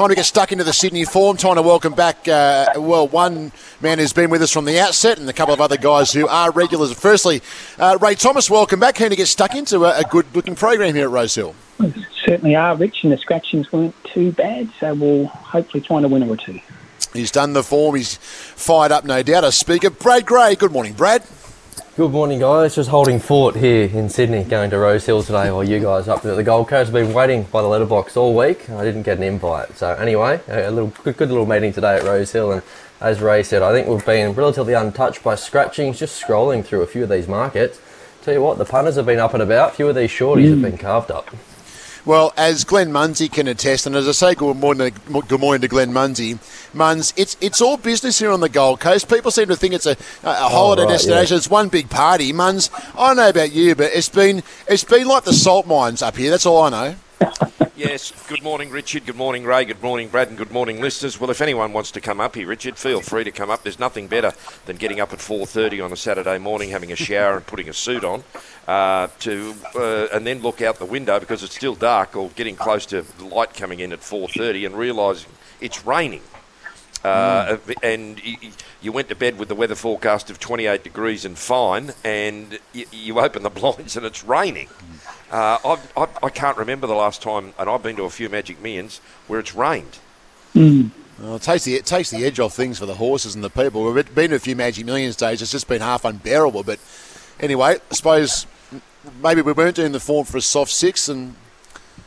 time to get stuck into the Sydney form. Time to welcome back, uh, well, one man who's been with us from the outset and a couple of other guys who are regulars. Firstly, uh, Ray Thomas, welcome back. Keen to get stuck into a, a good looking program here at Rosehill. Certainly are, Rich, and the scratchings weren't too bad, so we'll hopefully find a winner or two. He's done the form. He's fired up, no doubt. A speaker, Brad Gray. Good morning, Brad. Good morning, guys. Just holding fort here in Sydney, going to Rosehill today while you guys up there at the Gold Coast. I've been waiting by the letterbox all week. I didn't get an invite. So, anyway, a little good, good little meeting today at Rosehill. And as Ray said, I think we've been relatively untouched by scratchings, just scrolling through a few of these markets. Tell you what, the punters have been up and about. A few of these shorties mm. have been carved up. Well, as Glenn Munsey can attest, and as I say, good morning, good morning to Glenn Munsey. Muns, it's it's all business here on the Gold Coast. People seem to think it's a, a oh, holiday oh, right, destination. Yeah. It's one big party. Muns, I don't know about you, but it's been it's been like the salt mines up here. That's all I know. Yes, good morning, Richard. Good morning, Ray. Good morning, Brad, and good morning, listeners. Well, if anyone wants to come up here, Richard, feel free to come up. There's nothing better than getting up at 4:30 on a Saturday morning, having a shower and putting a suit on, uh, to uh, and then look out the window because it's still dark, or getting close to light coming in at 4:30 and realising it's raining. Uh, mm. And you went to bed with the weather forecast of 28 degrees and fine, and you, you open the blinds and it's raining. Uh, I, I can't remember the last time, and I've been to a few Magic Millions where it's rained. Mm. Well, it takes the it takes the edge off things for the horses and the people. We've been to a few Magic Millions days; it's just been half unbearable. But anyway, I suppose maybe we weren't doing the form for a soft six, and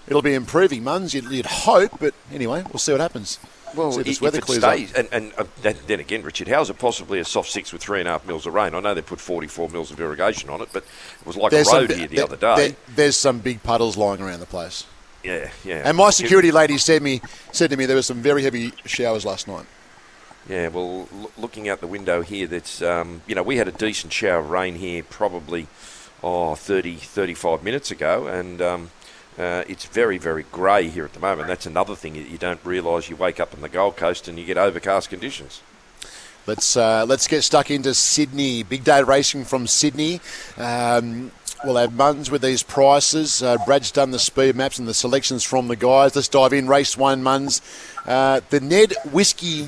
it'll be improving, Muns. You'd, you'd hope, but anyway, we'll see what happens. Well, if, if it stays, and, and uh, then again, Richard, how is it possibly a soft six with three and a half mils of rain? I know they put 44 mils of irrigation on it, but it was like there's a road some, here the there, other day. There, there's some big puddles lying around the place. Yeah, yeah. And my security lady said me said to me there were some very heavy showers last night. Yeah, well, l- looking out the window here, that's um, you know we had a decent shower of rain here probably oh 30 35 minutes ago, and um, uh, it's very, very grey here at the moment. That's another thing you don't realise. You wake up on the Gold Coast and you get overcast conditions. Let's uh, let's get stuck into Sydney. Big day racing from Sydney. Um, we'll have Muns with these prices. Uh, Brad's done the speed maps and the selections from the guys. Let's dive in. Race one, Muns. Uh, the Ned Whiskey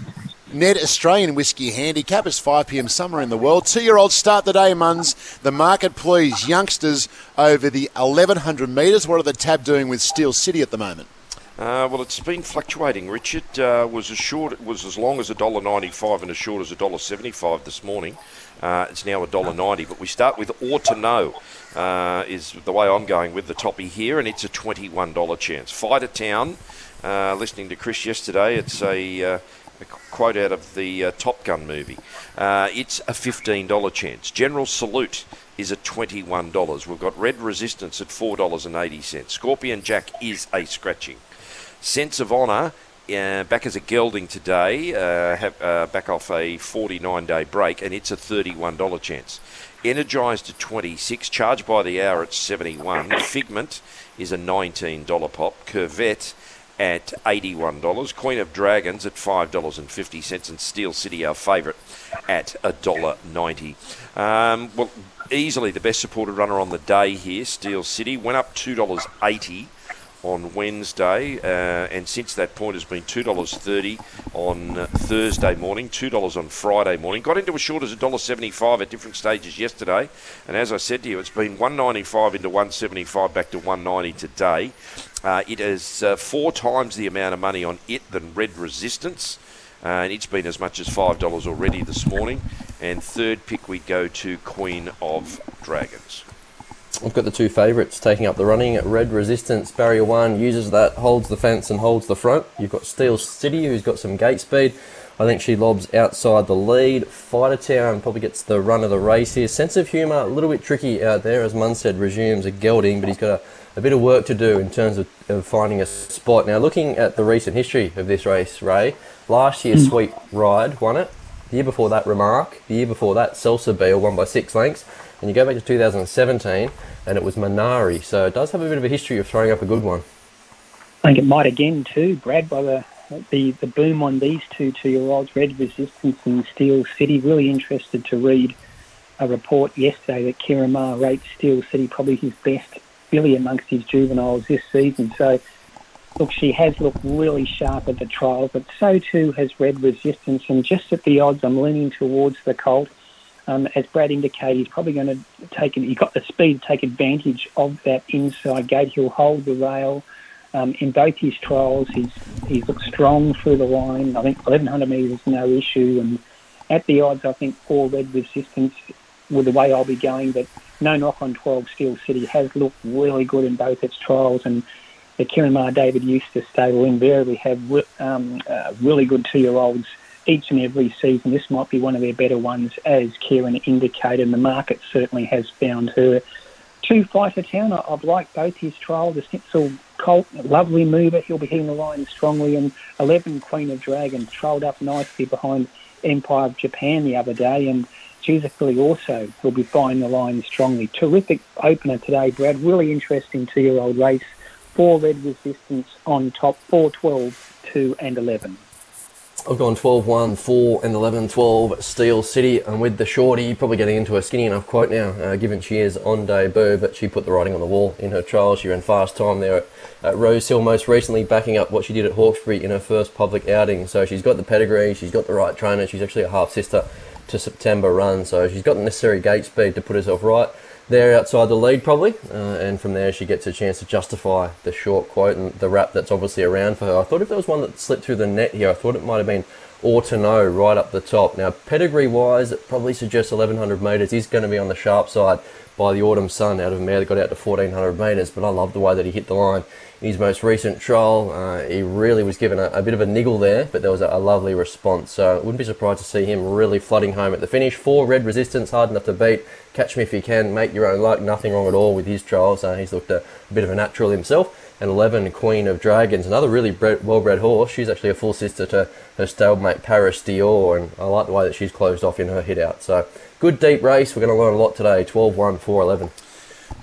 Ned Australian Whiskey Handicap. It's 5 pm summer in the world. Two year olds start the day, Muns. The market, please. Youngsters over the 1100 metres. What are the tab doing with Steel City at the moment? Uh, well, it's been fluctuating. Richard uh, was as short, it was as long as a dollar ninety-five and as short as a dollar seventy-five this morning. Uh, it's now a dollar ninety. But we start with Ought to Know, uh, is the way I'm going with the toppy here, and it's a twenty-one dollar chance. Fighter Town. Uh, listening to Chris yesterday, it's a uh, a quote out of the uh, Top Gun movie. Uh, it's a $15 chance. General Salute is at $21. We've got Red Resistance at $4.80. Scorpion Jack is a scratching. Sense of Honour uh, back as a gelding today, uh, have, uh, back off a 49 day break, and it's a $31 chance. Energised to 26, charged by the hour at 71. Figment is a $19 pop. Curvette at $81. Queen of Dragons at $5.50. And Steel City, our favourite, at $1.90. Um, well, easily the best supported runner on the day here, Steel City. Went up $2.80 on Wednesday, uh, and since that point has been $2.30 on uh, Thursday morning, $2 on Friday morning. Got into as short as $1.75 at different stages yesterday, and as I said to you, it's been 195 into 175 back to 190 today. Uh, it is uh, four times the amount of money on it than Red Resistance. Uh, and it's been as much as $5 already this morning. And third pick, we go to Queen of Dragons. I've got the two favourites taking up the running. Red Resistance, barrier one, uses that, holds the fence and holds the front. You've got Steel City, who's got some gate speed. I think she lobs outside the lead. Fighter Town probably gets the run of the race here. Sense of humour, a little bit tricky out there, as Munn said, resumes a gelding, but he's got a, a bit of work to do in terms of, of, finding a spot. Now, looking at the recent history of this race, Ray, last year mm. Sweet Ride won it. The year before that, Remark. The year before that, Selsa Beale won by six lengths. And you go back to 2017, and it was Minari. So it does have a bit of a history of throwing up a good one. I think it might again too, Brad, by the the, the boom on these two two-year-olds, Red Resistance and Steel City. Really interested to read a report yesterday that Maher rates Steel City probably his best filly amongst his juveniles this season. So look, she has looked really sharp at the trials, but so too has Red Resistance. And just at the odds, I'm leaning towards the Colt. Um, as Brad indicated, he's probably going to take. He's got the speed to take advantage of that inside gate. He'll hold the rail. Um, in both his trials, he's he's looked strong through the line. I think 1100 metres is no issue, and at the odds, I think four Red Resistance with the way I'll be going. But no knock on 12 Steel City has looked really good in both its trials, and the Ciaron Maher David Eustace stable invariably have um, uh, really good two-year-olds each and every season. This might be one of their better ones, as Ciaron indicated, and the market certainly has found her. Two Fighter Town, I've liked both his trial. The Snitzel Colt, lovely mover, he'll be hitting the line strongly, and 11 Queen of Dragons trailed up nicely behind Empire of Japan the other day, and Jizakili also will be buying the line strongly. Terrific opener today, Brad. Really interesting two-year-old race. Four red resistance on top, 4, 12, 2 and 11. I've gone 12 1, 4 and 11 12 Steel City. And with the shorty, probably getting into a skinny enough quote now, uh, given she is on debut, but she put the writing on the wall in her trial. She ran fast time there at, at Rose Hill, most recently backing up what she did at Hawkesbury in her first public outing. So she's got the pedigree, she's got the right trainer, she's actually a half sister to September run. So she's got the necessary gate speed to put herself right there outside the lead probably, uh, and from there she gets a chance to justify the short quote and the wrap that's obviously around for her. I thought if there was one that slipped through the net here, I thought it might have been Ought to Know right up the top. Now pedigree wise, it probably suggests 1100 metres is going to be on the sharp side by the autumn sun out of mare that got out to 1400 metres, but I love the way that he hit the line in his most recent trial. Uh, he really was given a, a, bit of a niggle there, but there was a, a, lovely response. So wouldn't be surprised to see him really flooding home at the finish. Four red resistance, hard enough to beat. Catch me if you can, make your own luck. Nothing wrong at all with his trials. Uh, he's looked a, a bit of a natural himself and 11 Queen of Dragons, another really bred, well-bred horse. She's actually a full sister to her stablemate Paris Dior, and I like the way that she's closed off in her hit out. So good deep race. We're going to learn a lot today. 12 1 4 11.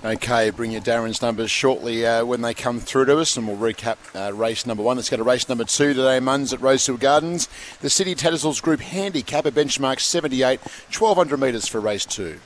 Okay, bring your Darren's numbers shortly uh, when they come through to us, and we'll recap uh, race number one. Let's go to race number two today, Muns at Rosehill Gardens. The City Tattersalls Group handicap, a benchmark 78, 1200 metres for race two.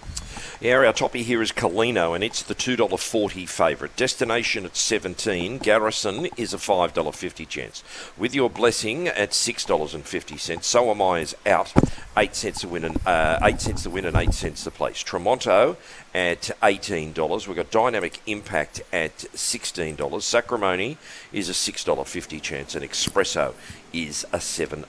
Yeah, our toppy here is Colino, and it's the $2.40 favourite. Destination at 17. Garrison is a $5.50 chance. With your blessing at $6.50. So am I is out. Eight cents to win and uh, eight cents to win and eight cents to place. Tremonto at $18. We've got Dynamic Impact at $16. Sacrimony is a $6.50 chance, and Espresso is a $7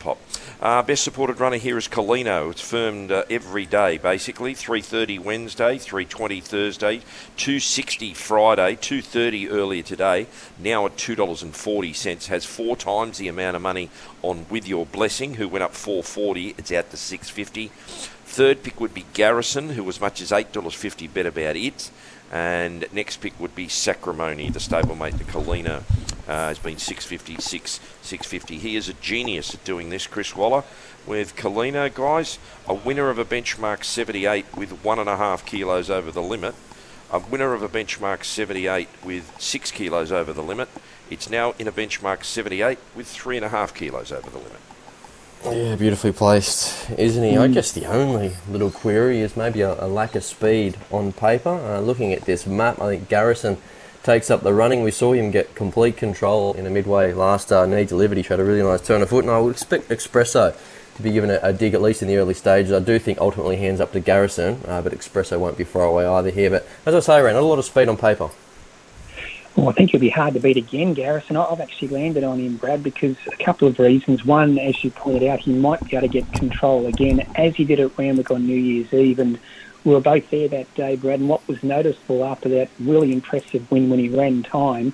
pop. Uh, best supported runner here is Colino. It's firmed uh, every day, basically. 3.30 Wednesday, 3.20 Thursday, 2.60 Friday, 2.30 earlier today, now at $2.40. Has four times the amount of money on With Your Blessing, who went up 4.40. It's out to 6.50. Third pick would be Garrison, who was much as $8.50 bet about it. And next pick would be Sacrimony, the stablemate, the Colina. Uh, has been 650, 6, 650. He is a genius at doing this, Chris Waller. With Colina, guys, a winner of a benchmark 78 with one and a half kilos over the limit. A winner of a benchmark 78 with six kilos over the limit. It's now in a benchmark 78 with three and a half kilos over the limit. Yeah, beautifully placed, isn't he? Mm. I guess the only little query is maybe a, a lack of speed on paper. Uh, looking at this map, I think Garrison takes up the running. We saw him get complete control in a midway last uh, knee delivered. He showed a really nice turn of foot, and I would expect Espresso to be given a, a, dig at least in the early stages. I do think ultimately hands up to Garrison, uh, but Espresso won't be far away either here. But as I say, Ran, not a lot of speed on paper. Well, I think it'll be hard to beat again, Garrison. I've actually landed on him, Brad, because a couple of reasons. One, as you pointed out, he might be able to get control again, as he did at Randwick on New Year's Eve. And we were both there that day, Brad. And what was noticeable after that really impressive win when he ran time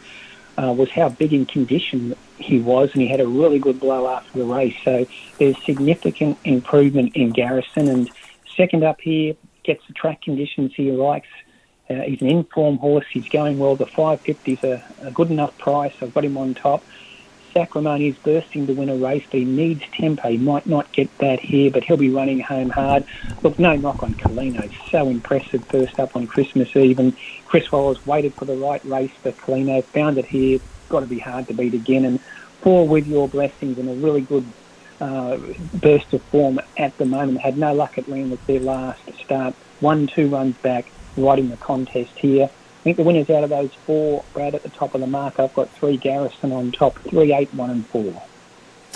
uh, was how big in condition he was, and he had a really good blow after the race. So there's significant improvement in Garrison. And second up here, gets the track conditions he likes. Uh, he's an informed horse. He's going well. The 550 is a, a good enough price. I've got him on top. Sacrimony is bursting to win a race, but he needs tempo. He might not get that here, but he'll be running home hard. Look, no knock on Colino. So impressive first up on Christmas Eve. And Chris Waller waited for the right race for Colino, found it here. Got to be hard to beat again. And four with your blessings and a really good uh, burst of form at the moment. Had no luck at with their last start. One, two runs back right in the contest here. Think the winners out of those four, Brad, at the top of the mark. I've got three Garrison on top, three, eight, one, and four.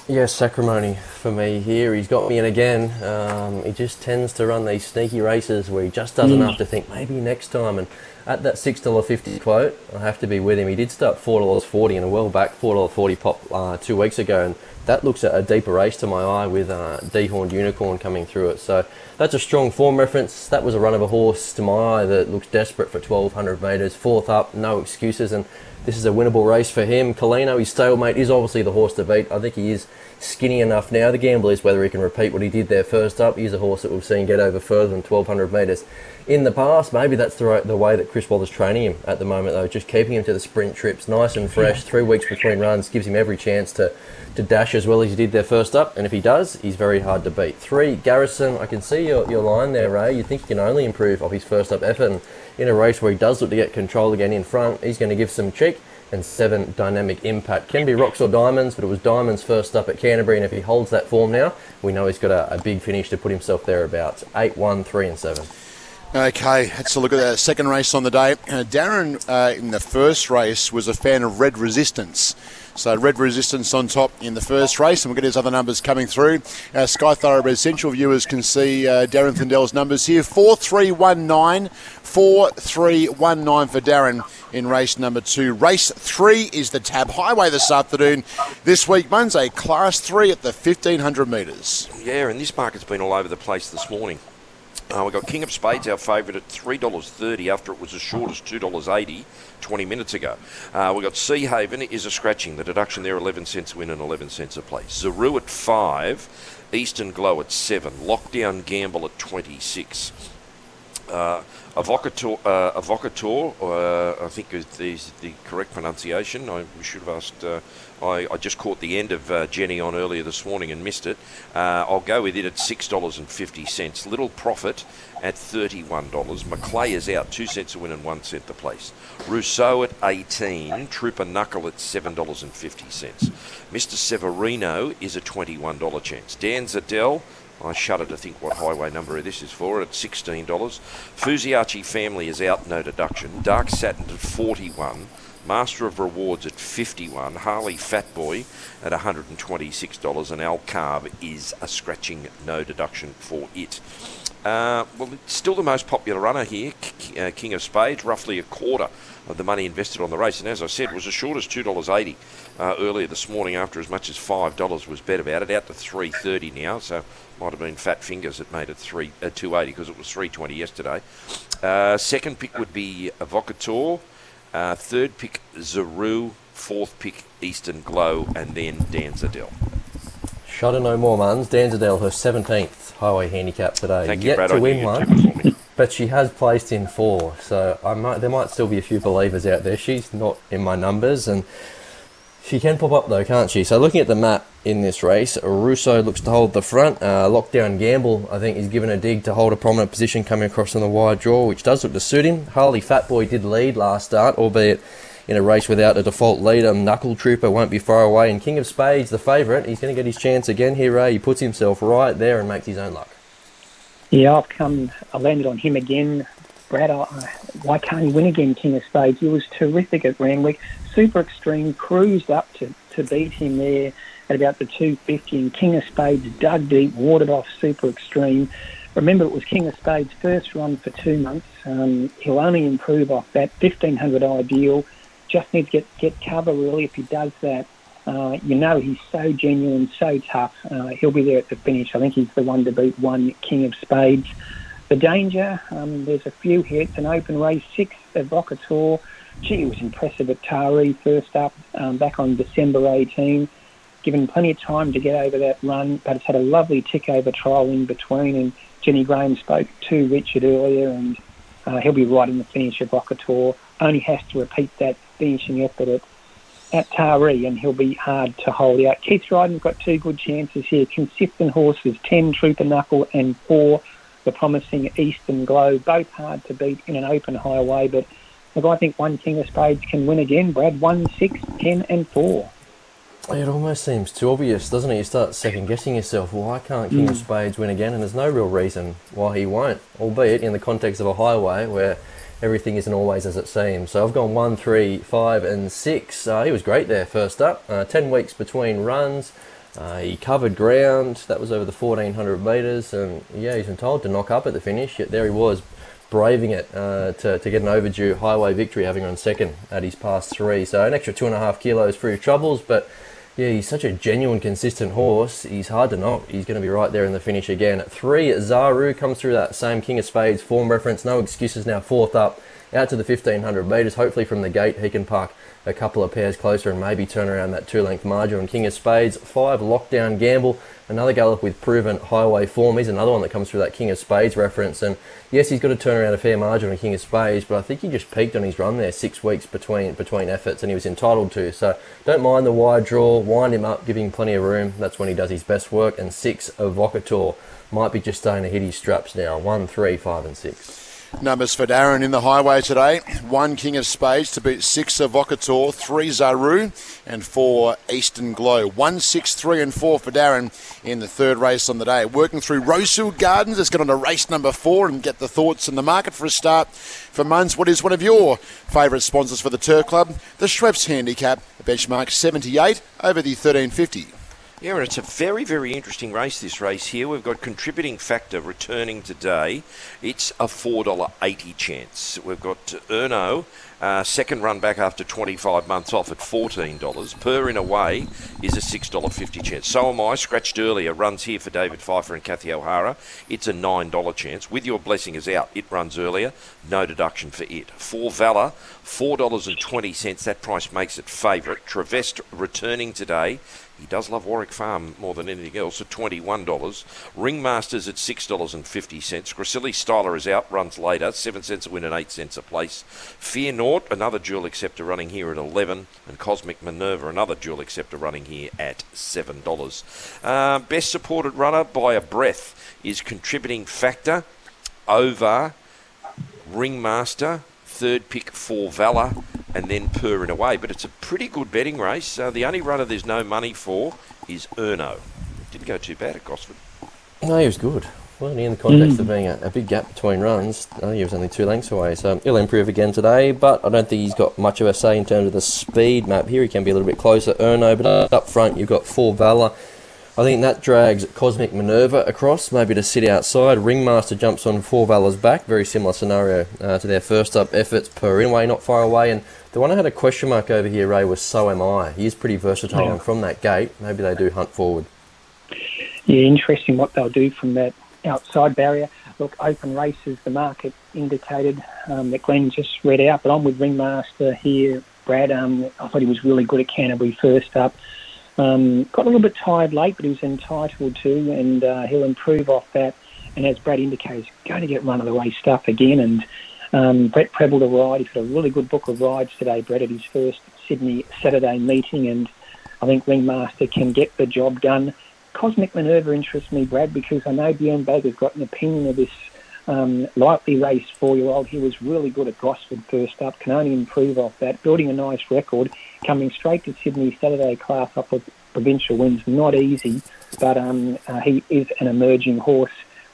Yes, Sacrimony for me here. He's got me in again. Um, he just tends to run these sneaky races where he just does enough to think maybe next time. And at that six dollar fifty quote, I have to be with him. He did start four dollars forty and a well back four dollar forty pop uh, two weeks ago, and that looks a deeper race to my eye with uh, Dehorned Unicorn coming through it. So that's a strong form reference. That was a run of a horse to my eye that looks desperate for twelve hundred metres, fourth up, no excuses, and this is a winnable race for him. Colino, his stalemate, is obviously the horse to beat. I think he is skinny enough now. The gamble is whether he can repeat what he did there first up. He's a horse that we've seen get over further than 1200 metres in the past. Maybe that's the, right, the way that Chris Waller's training him at the moment, though. Just keeping him to the sprint trips, nice and fresh. Three weeks between runs gives him every chance to, to dash as well as he did there first up. And if he does, he's very hard to beat. Three, Garrison. I can see your, your line there, Ray. You think he can only improve off his first up effort. And in a race where he does look to get control again in front, he's going to give some cheek and seven dynamic impact. Can be rocks or diamonds, but it was diamonds first up at Canterbury, and if he holds that form now, we know he's got a, a big finish to put himself there. thereabouts. Eight, one, three, and seven. Okay, let's look at the second race on the day. Uh, Darren, uh, in the first race, was a fan of Red Resistance. So Red Resistance on top in the first race, and we'll get his other numbers coming through. Uh, Sky Thoroughbred Central viewers can see uh, Darren Flindell's numbers here: four three one nine, four three one nine for Darren in race number two. Race three is the Tab Highway this afternoon. This week, Monday, Class Three at the fifteen hundred metres. Yeah, and this market's been all over the place this morning. Uh, we've got King of Spades, our favourite, at $3.30 after it was as short as $2.80 20 minutes ago. Uh, we've got Sea Haven is a scratching. The deduction there, 11 cents win and 11 cents a place. Zaru at 5, Eastern Glow at 7, Lockdown Gamble at 26. Uh, Avocator, uh, Avocator uh, I think is the, the correct pronunciation. I should have asked. Uh, I, I, just caught the end of uh, Jenny on earlier this morning and missed it. Uh, I'll go with it at six dollars and fifty cents. Little profit at thirty-one dollars. Maclay is out, two cents a win and one cent the place. Rousseau at eighteen. Trooper Knuckle at seven dollars and fifty cents. Mr. Severino is a twenty-one dollar chance. Dan Zadell I shudder to think what highway number this is for at $16. Fusiachi family is out, no deduction. Dark Satin at 41 Master of Rewards at 51 Harley Fat Boy at $126. And Al Carb is a scratching, no deduction for it. Uh, well, it's still the most popular runner here, uh, King of Spades, roughly a quarter of the money invested on the race. And as I said, was as short as $2.80 uh, earlier this morning after as much as $5 was bet about it, out to 3.30 now. So might have been Fat Fingers that made it three uh, 280 because it was 320 yesterday. Uh, second pick would be Avocator. Uh, third pick Zaru. Fourth pick Eastern Glow, and then Danzadell. Shudder no more, Muns. Danzadell, her 17th highway handicap today. Thank Yet you, Brad. to win one, but she has placed in four. So I might, there might still be a few believers out there. She's not in my numbers, and she can pop up though, can't she? So looking at the map in this race, Russo looks to hold the front. Uh, lockdown Gamble, I think, is given a dig to hold a prominent position coming across on the wide draw, which does look to suit him. Harley Fatboy did lead last start, albeit in a race without a default leader. Knuckle Trooper won't be far away, and King of Spades, the favourite, he's going to get his chance again here. Ray. He puts himself right there and makes his own luck. Yeah, I've come. I landed on him again. Brad, I, why can't he win again, King of Spades? He was terrific at Randwick. Super Extreme cruised up to, to beat him there at about the 250, and King of Spades dug deep, watered off Super Extreme. Remember, it was King of Spades' first run for two months. Um, he'll only improve off that 1500 ideal just needs to get, get cover really. If he does that, uh, you know he's so genuine, so tough. Uh, he'll be there at the finish. I think he's the one to beat one King of Spades. The danger, um, there's a few hits. An open race, six Evocator. Gee, it was impressive at Taree first up um, back on December 18. Given plenty of time to get over that run, but it's had a lovely tick over trial in between. And Jenny Graham spoke to Richard earlier, and uh, he'll be right in the finish of Evocator. Only has to repeat that finishing effort at, at Taree, and he'll be hard to hold out. Keith Dryden's got two good chances here. Consistent horses, 10 Trooper Knuckle and 4 the promising Eastern Glow, both hard to beat in an open highway, but look, I think one King of Spades can win again, Brad. 1, six, ten, and 4. It almost seems too obvious, doesn't it? You start second guessing yourself. Why can't King mm. of Spades win again? And there's no real reason why he won't, albeit in the context of a highway where everything isn't always as it seems. So I've gone one, three, five, and six. Uh, he was great there first up. Uh, Ten weeks between runs. Uh, he covered ground. That was over the 1400 metres, and yeah, he's entitled to knock up at the finish. Yet there he was, braving it uh, to, to get an overdue highway victory, having run second at his past three. So an extra two and a half kilos for his troubles, but yeah, he's such a genuine, consistent horse. He's hard to knock. He's going to be right there in the finish again. At three, Zaru comes through that same King of Spades form reference. No excuses now, fourth up, out to the 1500 metres. Hopefully from the gate he can park a couple of pairs closer and maybe turn around that two length margin. King of Spades, five, Lockdown Gamble. Another gallop with proven highway form. He's another one that comes through that King of Spades reference. And yes, he's got to turn around a fair margin on King of Spades, but I think he just peaked on his run there six weeks between between efforts, and he was entitled to. So don't mind the wide draw, wind him up, give him plenty of room. That's when he does his best work. And six, Evocator might be just starting to hit his straps now. One, three, five, and six. Numbers for Darren in the highway today. One King of Spades to beat six Evocator, three Zaru, and four Eastern Glow. One, six, three, and four for Darren in the third race on the day. Working through Rosehill Gardens. Let's get on to race number four and get the thoughts in the market for a start. For Muns, what is one of your favourite sponsors for the Turf Club? The Schweppes Handicap, benchmark 78 over the 1350. Yeah, and it's a very, very interesting race, this race here. We've got contributing factor returning today. It's a $4.80 chance. We've got Erno, uh, second run back after 25 months off at $14. Per in a way is a $6.50 chance. So am I, scratched earlier, runs here for David Pfieffer and Kathy O'Hara. It's a $9 chance. With Your Blessing is out, it runs earlier, no deduction for it. For Valor, $4.20. That price makes it favourite. Trevest returning today. He does love Warwick Farm more than anything else at $21. Ringmasters at $6.50. Gracilli Styler is out, runs later, 7 cents a win and 8 cents a place. Fear Naught, another dual acceptor running here at 11 And Cosmic Minerva, another dual acceptor running here at $7. Uh, best supported runner by a breath is contributing factor over Ringmaster third pick for Valor, and then Per in away. But it's a pretty good betting race. Uh, the only runner there's no money for is Erno. Didn't go too bad at Gosford. No, he was good. Well, in the context mm. of being a, a, big gap between runs, uh, he was only two lengths away, so he'll improve again today. But I don't think he's got much of a say in terms of the speed map here. He can be a little bit closer, Erno, but up front you've got four Valor. I think that drags Cosmic Minerva across, maybe to sit outside. Ringmaster jumps on Four Valor's back, very similar scenario uh, to their first up efforts. Per Inway not far away, and the one I had a question mark over here, Ray, was So Am I. He is pretty versatile, yeah. and from that gate, maybe they do hunt forward. Yeah, interesting what they'll do from that outside barrier. Look, open races, the market indicated um, that Glenn just read out, but I'm with Ringmaster here. Brad, um, I thought he was really good at Canterbury first up. Um, got a little bit tired late, but he was entitled to, and uh, he'll improve off that. And as Brad indicates, going to get run of the way stuff again. And um, Brett Prebble to ride. He's got a really good book of rides today, Brett, at his first Sydney Saturday meeting. And I think Ringmaster can get the job done. Cosmic Minerva interests me, Brad, because I know Bjorn Baker's got an opinion of this um, lightly raced four-year-old. He was really good at Gosford first up, can only improve off that, building a nice record coming straight to Sydney Saturday class up with provincial wins. Not easy, but um, uh, he is an emerging horse.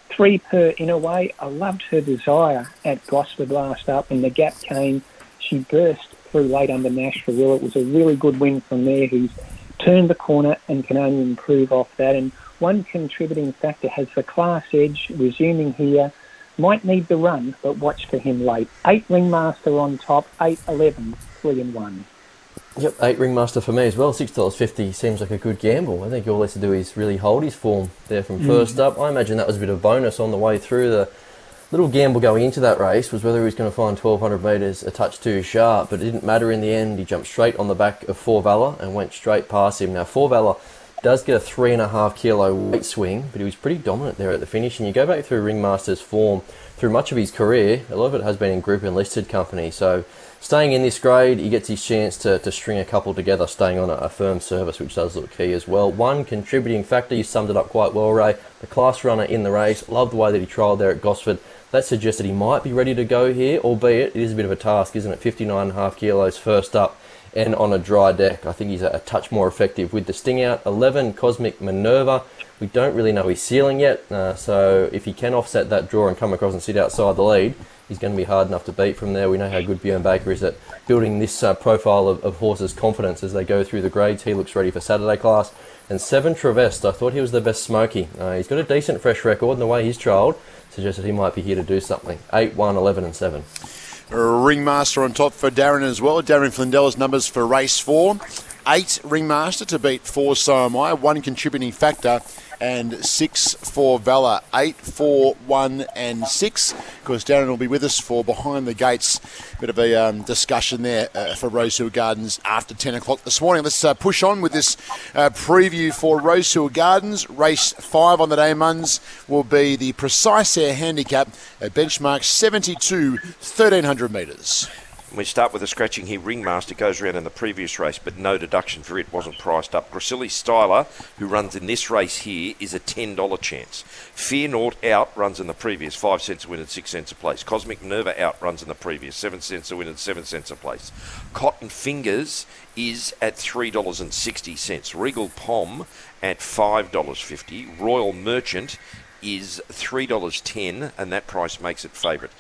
Three per in a way. I loved her desire at Gosford last up, and the gap came. She burst through late under Nash Rawiller. It was a really good win from there. Who's turned the corner and can only improve off that. And one contributing factor has the class edge resuming here. Might need the run, but watch for him late. Eight ringmaster on top, eight eleven, three and one. Yep, eight ringmaster for me as well. Six dollars fifty seems like a good gamble. I think all he has to do is really hold his form there from mm. first up. I imagine that was a bit of a bonus on the way through. The little gamble going into that race was whether he was going to find twelve hundred metres a touch too sharp, but it didn't matter in the end. He jumped straight on the back of Four Valor and went straight past him. Now Four Valor does get a three and a half kilo weight swing, but he was pretty dominant there at the finish. And you go back through Ringmaster's form through much of his career, a lot of it has been in group enlisted company. So staying in this grade, he gets his chance to, to string a couple together, staying on a, a, firm service, which does look key as well. One contributing factor, you summed it up quite well, Ray. The class runner in the race, loved the way that he trialled there at Gosford. That suggests that he might be ready to go here, albeit it is a bit of a task, isn't it? 59.5 kilos first up and on a dry deck. I think he's a, a touch more effective with the sting out. 11, Cosmic Minerva. We don't really know his ceiling yet, uh, so if he can offset that draw and come across and sit outside the lead, He's going to be hard enough to beat from there. We know how good Bjorn Baker is at building this uh, profile of, of horses' confidence as they go through the grades. He looks ready for Saturday class. And seven Travest, I thought he was the best smoky. Uh, he's got a decent fresh record, and the way he's trialled suggested he might be here to do something. 8, 1, 11, and 7. Ringmaster on top for Darren as well. Darren Flindella's numbers for race four. Eight Ringmaster to beat four So Am I. One contributing factor and six for Valor. Eight, four, one, and six. Of course, Darren will be with us for Behind the Gates. Bit of a um, discussion there uh, for Rosehill Gardens after 10 o'clock this morning. Let's uh, push on with this uh, preview for Rosehill Gardens. Race five on the day, Muns, will be the Precise Air Handicap at benchmark 72, 1300 metres. We start with a scratching here. Ringmaster goes around in the previous race, but no deduction for it. Wasn't priced up. Gracilli Styler, who runs in this race here, is a $10 chance. Fear Naught out runs in the previous, 5 cents a win and 6 cents a place. Cosmic Nerva out runs in the previous, 7 cents a win and 7 cents a place. Cotton Fingers is at $3.60. Regal Pom at $5.50. Royal Merchant is $3.10, and that price makes it favourite.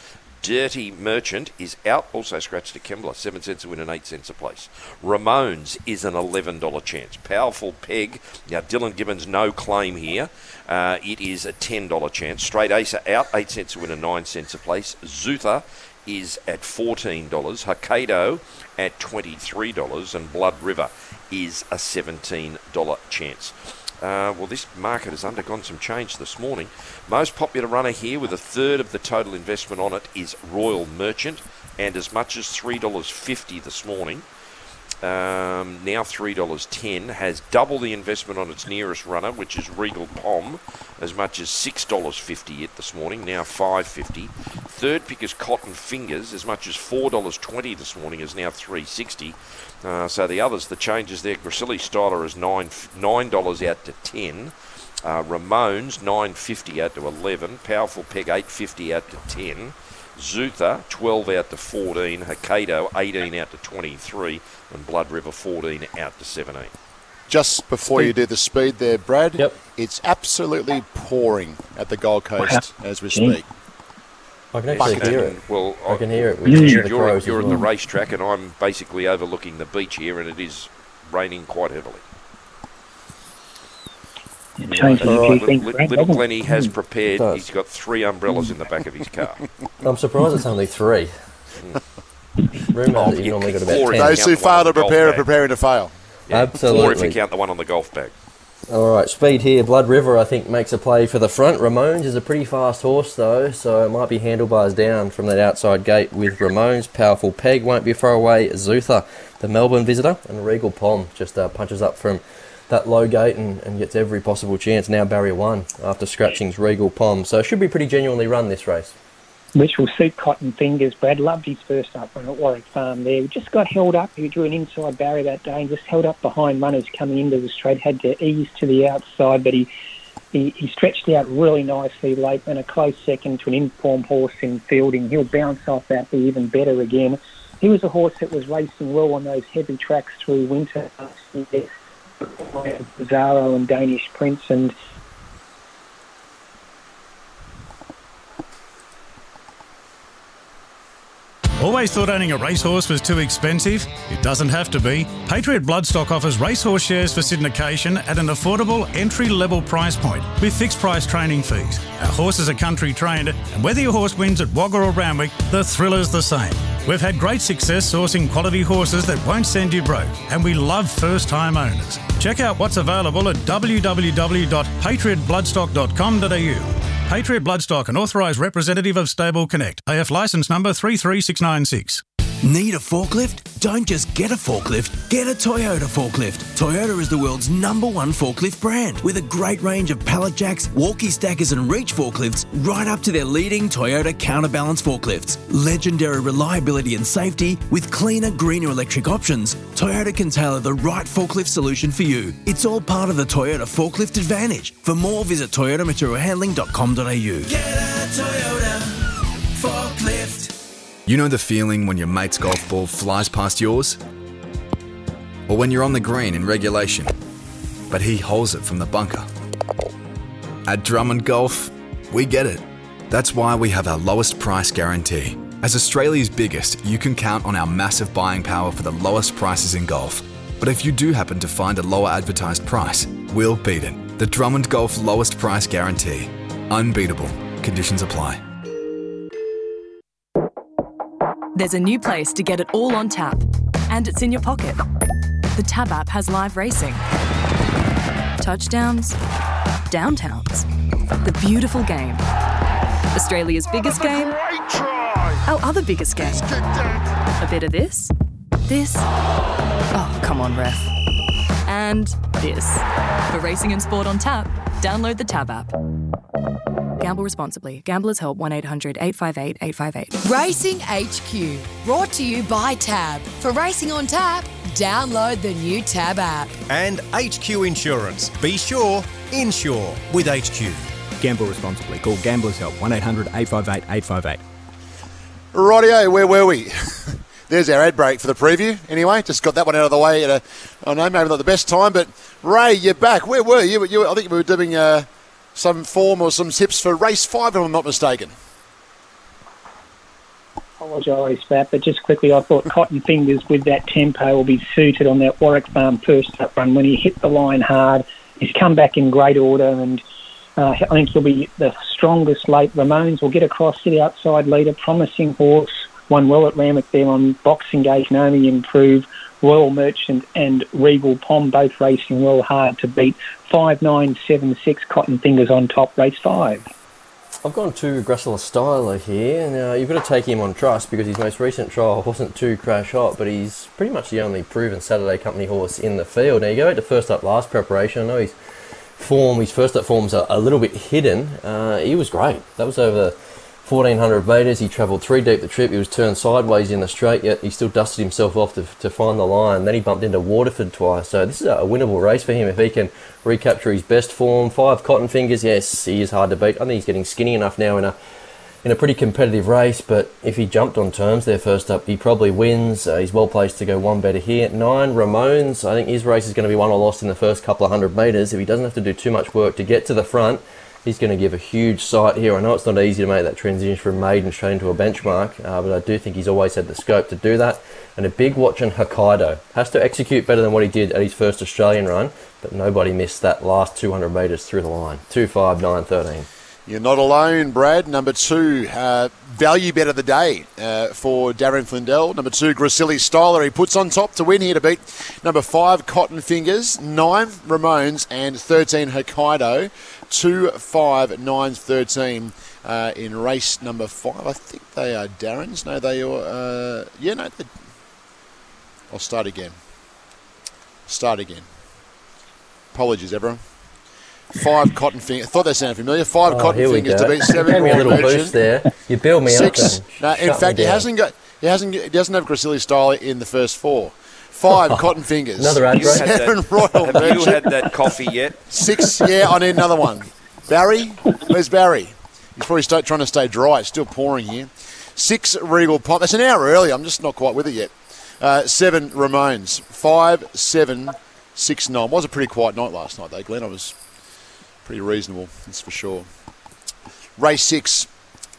Dirty Merchant is out, also scratched to Kembla, 7 cents a win and 8 cents a place. Ramones is an $11 chance. Powerful Peg, now Dylan Gibbons, no claim here. Uh, it is a $10 chance. Straight Ace out, 8 cents a win and 9 cents a place. Zuther is at $14. Hokkaido at $23. And Blood River is a $17 chance. Uh, well, this market has undergone some change this morning. Most popular runner here, with a third of the total investment on it, is Royal Merchant, and as much as $3.50 this morning. Um, now $3.10, has double the investment on its nearest runner, which is Regal Pom, as much as $6.50 it this morning, now $5.50. Third pick is Cotton Fingers, as much as $4.20 this morning, is now $3.60. Uh, so the others, the changes there, Gracilli Styler is nine nine dollars out to ten. Uh, Ramones nine fifty out to eleven. Powerful Peg eight fifty out to ten. Zuther twelve out to fourteen. Hokkaido eighteen out to twenty three, and Blood River fourteen out to seventeen. Just before Speed. you do the speed there, Brad, Yep. it's absolutely pouring at the Gold Coast as we Yeah. speak. I can actually Bucketing. hear it. Well, I can hear it. We can hear the You're, crows you're as at the well. racetrack, and I'm basically overlooking the beach here, and it is raining quite heavily. It changes a All few right, Little, Brad, little? Glenny has hmm. prepared. He's got three umbrellas in the back of his car. I'm surprised it's only three. Hmm. Rumour Oh, that you yeah, normally got about ten. Those count who the one on fail to prepare are preparing to fail. Yeah, Four if you count the one on the golf bag. All right, speed here. Blood River, I think, makes a play for the front. Ramones is a pretty fast horse, though, so it might be handlebars down from that outside gate with Ramones. Powerful Peg won't be far away. Zuther, the Melbourne visitor, and Regal Pom just uh, punches up from that low gate and, and gets every possible chance. Now barrier one after scratching's Regal Pom, so it should be pretty genuinely run this race. Will suit Cotton Fingers. Brad loved his first up run at Warwick Farm there. He just got held up. He drew an inside barrier that day and just held up behind runners coming into the straight. Had to ease to the outside, but he he, he stretched out really nicely late and a close second to an informed horse in fielding. He'll bounce off that, be even better again. He was a horse that was racing well on those heavy tracks through winter. Bizarro and Danish Prince and Always thought owning a racehorse was too expensive? It doesn't have to be. Patriot Bloodstock offers racehorse shares for syndication at an affordable entry level price point with fixed price training fees. Our horses are country trained, and whether your horse wins at Wagga or Randwick, the thrill is the same. We've had great success sourcing quality horses that won't send you broke, and we love first time owners. Check out what's available at www.patriotbloodstock.com.au. Patriot Bloodstock, an authorised representative of Stable Connect. AF licence number 33696. Need a forklift? Don't just get a forklift, get a Toyota forklift. Toyota is the world's number one forklift brand with a great range of pallet jacks, walkie stackers, and reach forklifts, right up to their leading Toyota counterbalance forklifts. Legendary reliability and safety with cleaner, greener electric options, Toyota can tailor the right forklift solution for you. It's all part of the Toyota Forklift Advantage. For more, visit toyotamaterialhandling.com.au. Get a Toyota forklift. You know the feeling when your mate's golf ball flies past yours? Or when you're on the green in regulation, but he holds it from the bunker? At Drummond Golf, we get it. That's why we have our lowest price guarantee. As Australia's biggest, you can count on our massive buying power for the lowest prices in golf. But if you do happen to find a lower advertised price, we'll beat it. The Drummond Golf lowest price guarantee. Unbeatable. Conditions apply. There's a new place to get it all on tap, and it's in your pocket. The Tab app has live racing, touchdowns, downtowns, the beautiful game, Australia's biggest game, our other biggest game. A bit of this, this. Oh, come on, ref. And this. For racing and sport on tap, download the Tab app. Gamble responsibly. Gamblers Help 1 800 858 858. Racing HQ, brought to you by Tab. For racing on tap, download the new Tab app. And HQ Insurance. Be sure, insure with HQ. Gamble responsibly. Call Gamblers Help 1 800 858 858. Rightio, where were we? There's our ad break for the preview. Anyway, just got that one out of the way at a, I know, maybe not the best time, but Ray, you're back. Where were you? you I think we were doing uh, some form or some tips for race five, if I'm not mistaken. Apologise for that, but just quickly, I thought Cotton Fingers with that tempo will be suited on that Warwick Farm first up run when he hit the line hard. He's come back in great order, and uh, I think he'll be the strongest late. Ramones will get across to the outside leader, promising horse. Won well at Randwick there on Boxing Day, can only improve. Royal Merchant and Regal Pom both racing well hard to beat. Five nine seven six Cotton Fingers on top, race five. I've gone to Gressler Styler here. Now, you've got to take him on trust because his most recent trial wasn't too crash hot, but he's pretty much the only proven Saturday Company horse in the field. Now, you go back to first up last preparation. I know his form, his first up form's a, a little bit hidden. Uh, he was great. That was over 1400 metres. He travelled three deep the trip. He was turned sideways in the straight, yet he still dusted himself off to, to find the line. Then he bumped into Waterford twice. So this is a winnable race for him if he can recapture his best form. Five cotton fingers. Yes, he is hard to beat. I think he's getting skinny enough now in a in a pretty competitive race. But if he jumped on terms there first up, he probably wins. Uh, he's well placed to go one better here. Nine Ramones. I think his race is going to be won or lost in the first couple of hundred metres. If he doesn't have to do too much work to get to the front he's going to give a huge sight here. I know it's not easy to make that transition from maiden straight into a benchmark, uh, but I do think he's always had the scope to do that. And a big watch on Hokkaido. Has to execute better than what he did at his first Australian run, but nobody missed that last 200 metres through the line. 2 5 9 13. You're not alone, Brad. Number two, uh, value bet of the day uh, for Darren Flindell. Number two, Gracilli Styler. He puts on top to win here to beat number five, Cotton Fingers, nine, Ramones, and 13, Hokkaido. 2 5 9 13 uh, in race number 5. I think they are Darren's. No, they are. Uh, yeah, no. I'll start again. Start again. Apologies, everyone. Five cotton fingers. I thought they sounded familiar. Five Oh, cotton here we fingers go. to beat seven. Gave me a Royal little Merchant. boost there. You build me Six. up. and No, in fact, me he hasn't got. He hasn't. He doesn't have Gracilli style in the first four. Five cotton fingers. Another ad You had that- Royal Have you had that coffee yet? Six. Yeah, I need another one. Barry, where's Barry? He's probably sta trying to stay dry. It's still pouring here. Six Regal Pop. That's an hour early. I'm just not quite with it yet. Uh, seven Ramones. Five, seven, six, nine. Was a pretty quiet night last night though, Glenn. I was pretty reasonable. That's for sure. Race six.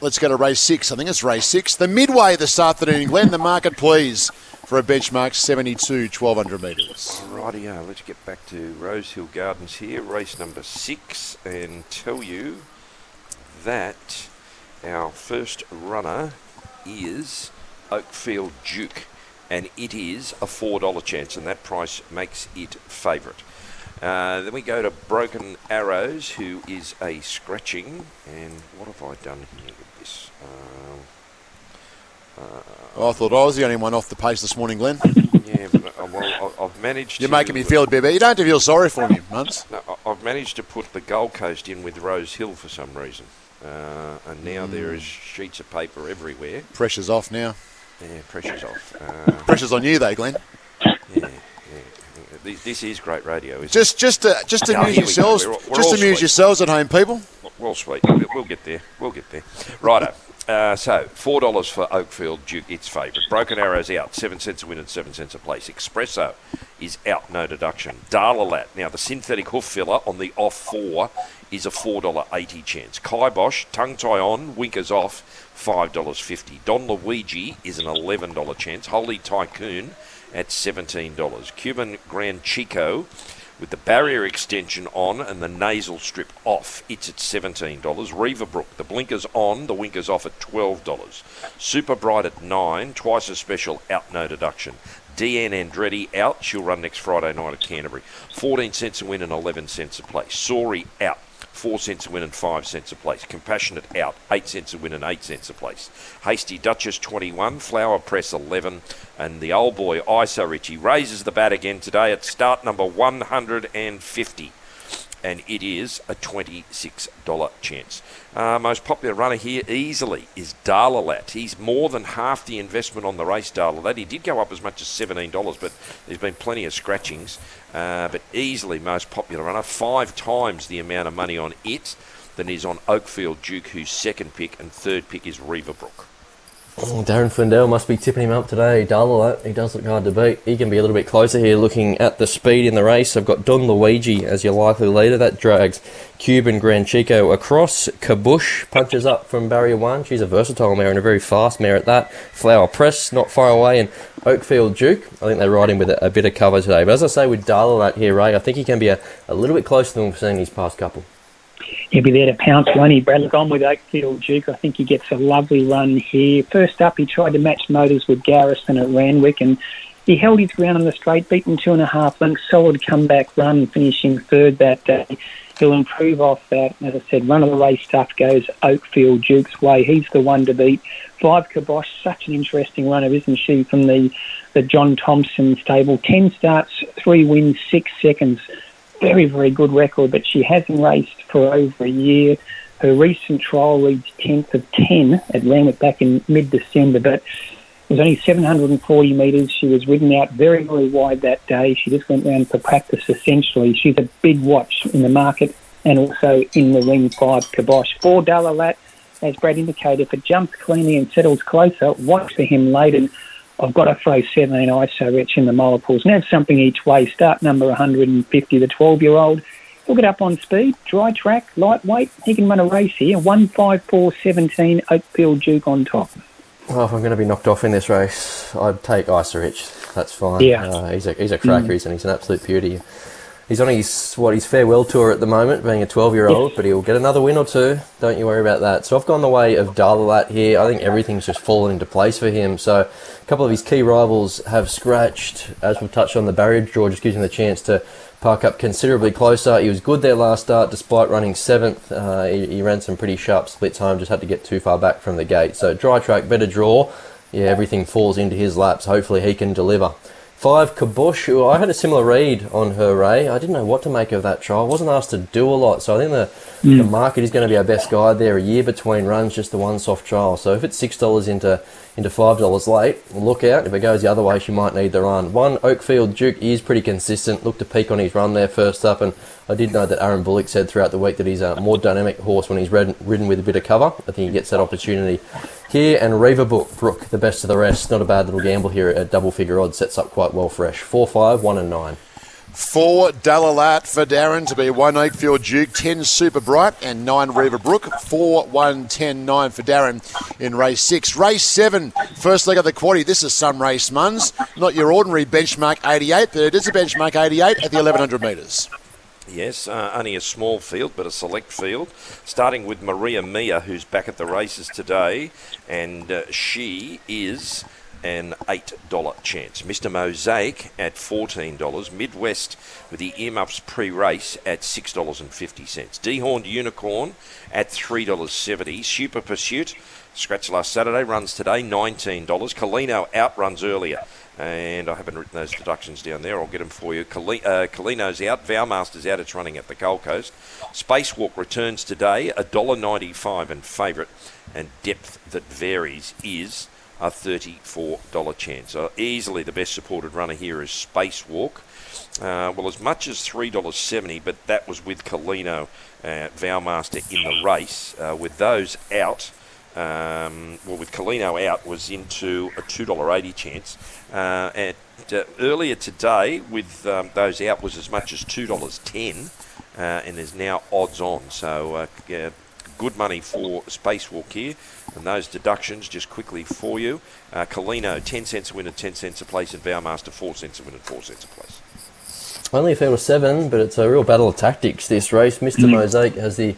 Let's go to race six. I think it's race six. The midway this afternoon, Glenn. The market, please, for a benchmark 72 1200 metres. Rightio, let's get back to Rosehill Gardens here, race number six, and tell you that our first runner is Oakfield Duke, and it is a $4 chance, and that price makes it favourite. Uh, then we go to Broken Arrows, who is a scratching, and what have I done here with this? Um, Oh, I thought I was the only one off the pace this morning, Glenn. yeah, but uh, well, I've managed. You're to, making me feel a bit better. You don't have to feel sorry for me, Muns. No, I've managed to put the Gold Coast in with Rose Hill for some reason, uh, and now there Mm. is sheets of paper everywhere. Pressure's off now. Yeah, pressure's off. Uh, Pressure's on you, though, Glenn. This, is great radio. Isn't Just, just, to, just No, amuse here we go. yourselves. We're all- we're just amuse sweet. yourselves at home, people. Well, sweet. We'll, we'll get there. We'll get there. Righto. Uh, so four dollars for Oakfield Duke, its favourite. Broken Arrows out, seven cents a win and seven cents a place. Espresso is out, no deduction. Dalalat, now the synthetic hoof filler on the off four is a four dollar eighty chance. Kibosh, tongue tie on, winkers off, five dollars fifty. Don Luigi is an eleven dollar chance. Holy Tycoon at seventeen dollars. Cuban Grand Chico with the barrier extension on and the nasal strip off. It's at $17. Reaverbrook, the blinkers on, the winkers off at $12. Super Bright at 9 twice as special, out no deduction. DN Andretti out. She'll run next Friday night at Canterbury. 14 cents a win and 11 cents a place. Sori out. 4 cents a win and 5 cents a place. Compassionate out, 8 cents a win and 8 cents a place. Hasty Duchess 21, Flower Press 11, and the old boy ISO Richie raises the bat again today at start number 150 and it is a $26 chance. Uh, most popular runner here easily is Dalalat. He's more than half the investment on the race, Dalalat. He did go up as much as $17, but there's been plenty of scratchings. Uh, but easily most popular runner, five times the amount of money on it than is on Oakfield Duke, whose second pick and third pick is Reaverbrook. Darren Flindell must be tipping him up today. Double He does look hard to beat. He can be a little bit closer here looking at the speed in the race. I've got Don Luigi as your likely leader. That drags Cuban Grand Chico across. Kabosh punches up from barrier one. She's a versatile mare and a very fast mare at that. Flower Press not far away. And Oakfield Duke, I think they're riding with a, a bit of cover today. But as I say with Dalalat here, Ray, I think he can be a, a little bit closer than we've seen these past couple he'll be there to pounce one. He Bradley gone with Oakfield Duke. I think he gets a lovely run here. First up, he tried to match motors with Garrison at Randwick and he held his ground on the straight, beaten two and a half lengths, solid comeback run, finishing third that day. He'll improve off that. As I said, run of the race stuff goes Oakfield Duke's way. He's the one to beat. Five Kabosh, such an interesting runner, isn't she, from the, the John Thompson stable. Ten starts, three wins, six seconds very, very good record, but she hasn't raced for over a year. Her recent trial reads 10th of 10 at Randwick back in mid-December, but it was only 740 metres. She was ridden out very, very wide that day. She just went round for practice, essentially. She's a big watch in the market and also in the ring five Kabosh. Four Dalalat, as Brad indicated, if it jumps cleanly and settles closer, watch for him later. I've got to throw 17 ISO Rich in the multiples and have something each way. Start number 150, the 12 year old. He'll get up on speed, dry track, lightweight. He can run a race here. 154.17, Oakfield Duke on top. Well, if I'm going to be knocked off in this race, I'd take Isa Rich. That's fine. Yeah. Uh, he's, a, he's a cracker, mm. and he's an absolute beauty. He's on his what his farewell tour at the moment, being a 12 year old, but he'll get another win or two. Don't you worry about that. So I've gone the way of Dalalat here. I think everything's just fallen into place for him. So a couple of his key rivals have scratched, as we've touched on the barrier draw, just gives him the chance to park up considerably closer. He was good there last start, despite running seventh. Uh, he, he ran some pretty sharp splits home, just had to get too far back from the gate. So dry track, better draw. Yeah, everything falls into his laps. Hopefully he can deliver. Five Kabosh. I had a similar read on her, Ray. I didn't know what to make of that trial. I wasn't asked to do a lot, so I think the, mm. the market is going to be our best guide there. A year between runs, just the one soft trial. So if it's six dollars into into five dollars late, look out. If it goes the other way, she might need the run. One Oakfield Duke is pretty consistent. Looked to peak on his run there first up, and I did know that Aaron Bullock said throughout the week that he's a more dynamic horse when he's ridden, ridden with a bit of cover. I think he gets that opportunity here. And Reva Brook, the best of the rest. Not a bad little gamble here at double figure odds. Sets up quite well fresh. 4 5, 1 and 9. Four Dalalat for Darren to be one Oakfield Duke, ten Super Bright, and nine Reva Brook. Four, one, ten, nine for Darren in race six. Race seven, first leg of the quaddy. This is some race, Muns. Not your ordinary benchmark 88, but it is a benchmark 88 at the 1100 metres. Yes, uh, only a small field, but a select field. Starting with Maria Mia, who's back at the races today, and uh, she is an $8 chance. Mr. Mosaic at $14. Midwest with the earmuffs pre race at $6.50. Dehorned Unicorn at $3.70. Super Pursuit, scratch last Saturday, runs today $19. Colino outruns earlier and I haven't written those deductions down there. I'll get them for you. uh, Kalino's out. Vowmaster's out. It's running at the Gold Coast. Spacewalk returns today. $1.95 and favourite. And depth that varies is a $34 chance. Easily the best supported runner here is Spacewalk. Uh, well, as much as $3.70, but that was with Colino, uh, Vowmaster in the race. Uh, with those out, um, well, with Colino out, was into a $2.80 chance. Uh, and uh, earlier today, with um, those out, was as much as $2.10, uh, and there's now odds on. So, yeah, good money for Spacewalk here. And those deductions, just quickly for you. Uh, Colino, 10 cents a win and 10 cents a place, and Vowmaster, 4 cents a win and 4 cents a place. Only a field of seven, but it's a real battle of tactics this race. Mr. Mosaic has the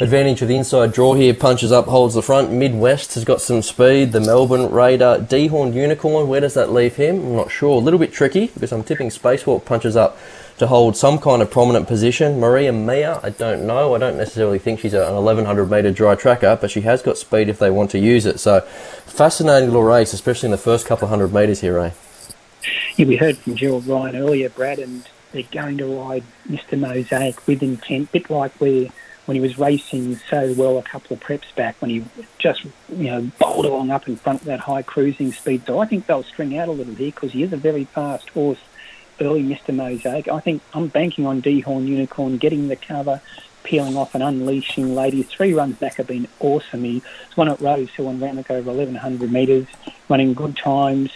advantage of the inside draw here, punches up, holds the front. Midwest has got some speed. The Melbourne Raider, Dehorned Unicorn, where does that leave him? I'm not sure. A little bit tricky because I'm tipping Spacewalk punches up to hold some kind of prominent position. Maria Mia, I don't know. I don't necessarily think she's an 1100 metre dry tracker, but she has got speed if they want to use it. So, fascinating little race, especially in the first couple of hundred metres here, Ray. Yeah, we heard from Gerald Ryan earlier, Brad, and they're going to ride Mr. Mosaic with intent, bit like where when he was racing so well a couple of preps back, when he just you know bowled along up in front with that high cruising speed. So I think they'll string out a little here because he is a very fast horse. Early Mr. Mosaic. I think I'm banking on Dehorn Unicorn getting the cover, peeling off and unleashing ladies. Three runs back have been awesome. He was one at Rosehill and ran over 1100 metres, running good times.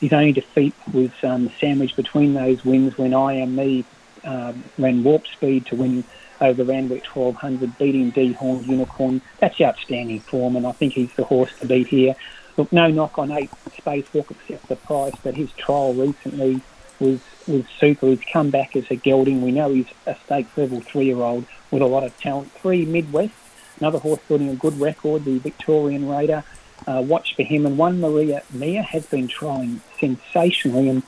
His only defeat was um, sandwiched between those wins when I Am Me um, ran warp speed to win over Randwick 1200, beating Dehorned Unicorn. That's outstanding form, and I think he's the horse to beat here. Look, no knock on eight Spacewalk except the price, but his trial recently was was super. He's come back as a gelding. We know he's a stakes level three year old with a lot of talent. Three Midwest, another horse building a good record, the Victorian Raider. Uh, watch for him. And one Maria Mia has been trying sensationally. And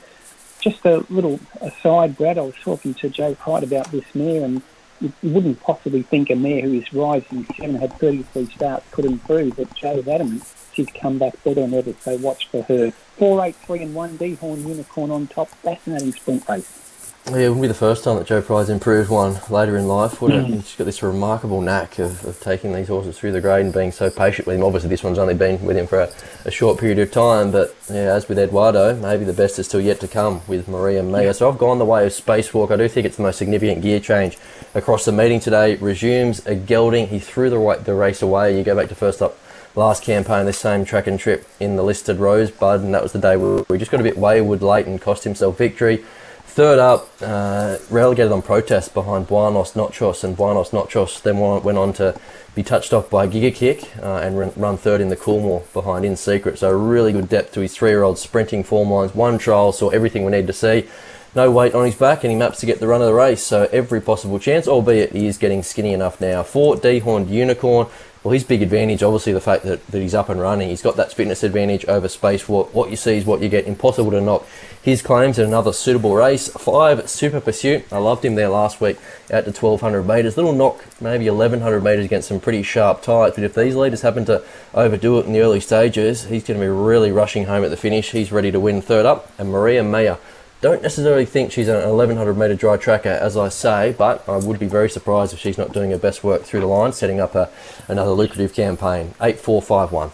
just a little aside, Brad, I was talking to Joe Pride about this mare, and you wouldn't possibly think a mare who is rising seven had 33 starts could improve, but Joe's adamant she's come back better than ever, so watch for her. 483 and 1, Dehorn Unicorn on top, fascinating sprint race. Yeah, it wouldn't be the first time that Joe Pride's improved one later in life, would it? Mm. She's got this remarkable knack of, of taking these horses through the grade and being so patient with him. Obviously, this one's only been with him for a, a short period of time, but yeah, as with Eduardo, maybe the best is still yet to come with Maria Mia. So I've gone the way of Spacewalk. I do think it's the most significant gear change across the meeting today. Resumes a gelding. He threw the, the race away. You go back to first up last campaign, this same track and trip in the listed Rosebud, and that was the day where we just got a bit wayward late and cost himself victory. Third up, uh, relegated on protest behind Buenos Noches, and Buenos Noches then went on to be touched off by Giga Kick uh, and run third in the Coolmore behind In Secret. So really good depth to his three-year-old sprinting form lines. One trial saw everything we need to see. No weight on his back, and he maps to get the run of the race. So every possible chance, albeit he is getting skinny enough now. Four Dehorned Unicorn. Well, his big advantage, obviously, the fact that, that he's up and running. He's got that fitness advantage over space. What, what you see is what you get. Impossible to knock his claims in another suitable race. Five, Super Pursuit. I loved him there last week out to 1200 metres. Little knock, maybe 1100 metres against some pretty sharp tights. But if these leaders happen to overdo it in the early stages, he's going to be really rushing home at the finish. He's ready to win third up. And Maria Mia don't necessarily think she's an 1100 metre dry tracker, as I say, but I would be very surprised if she's not doing her best work through the line, setting up a, another lucrative campaign. 8451.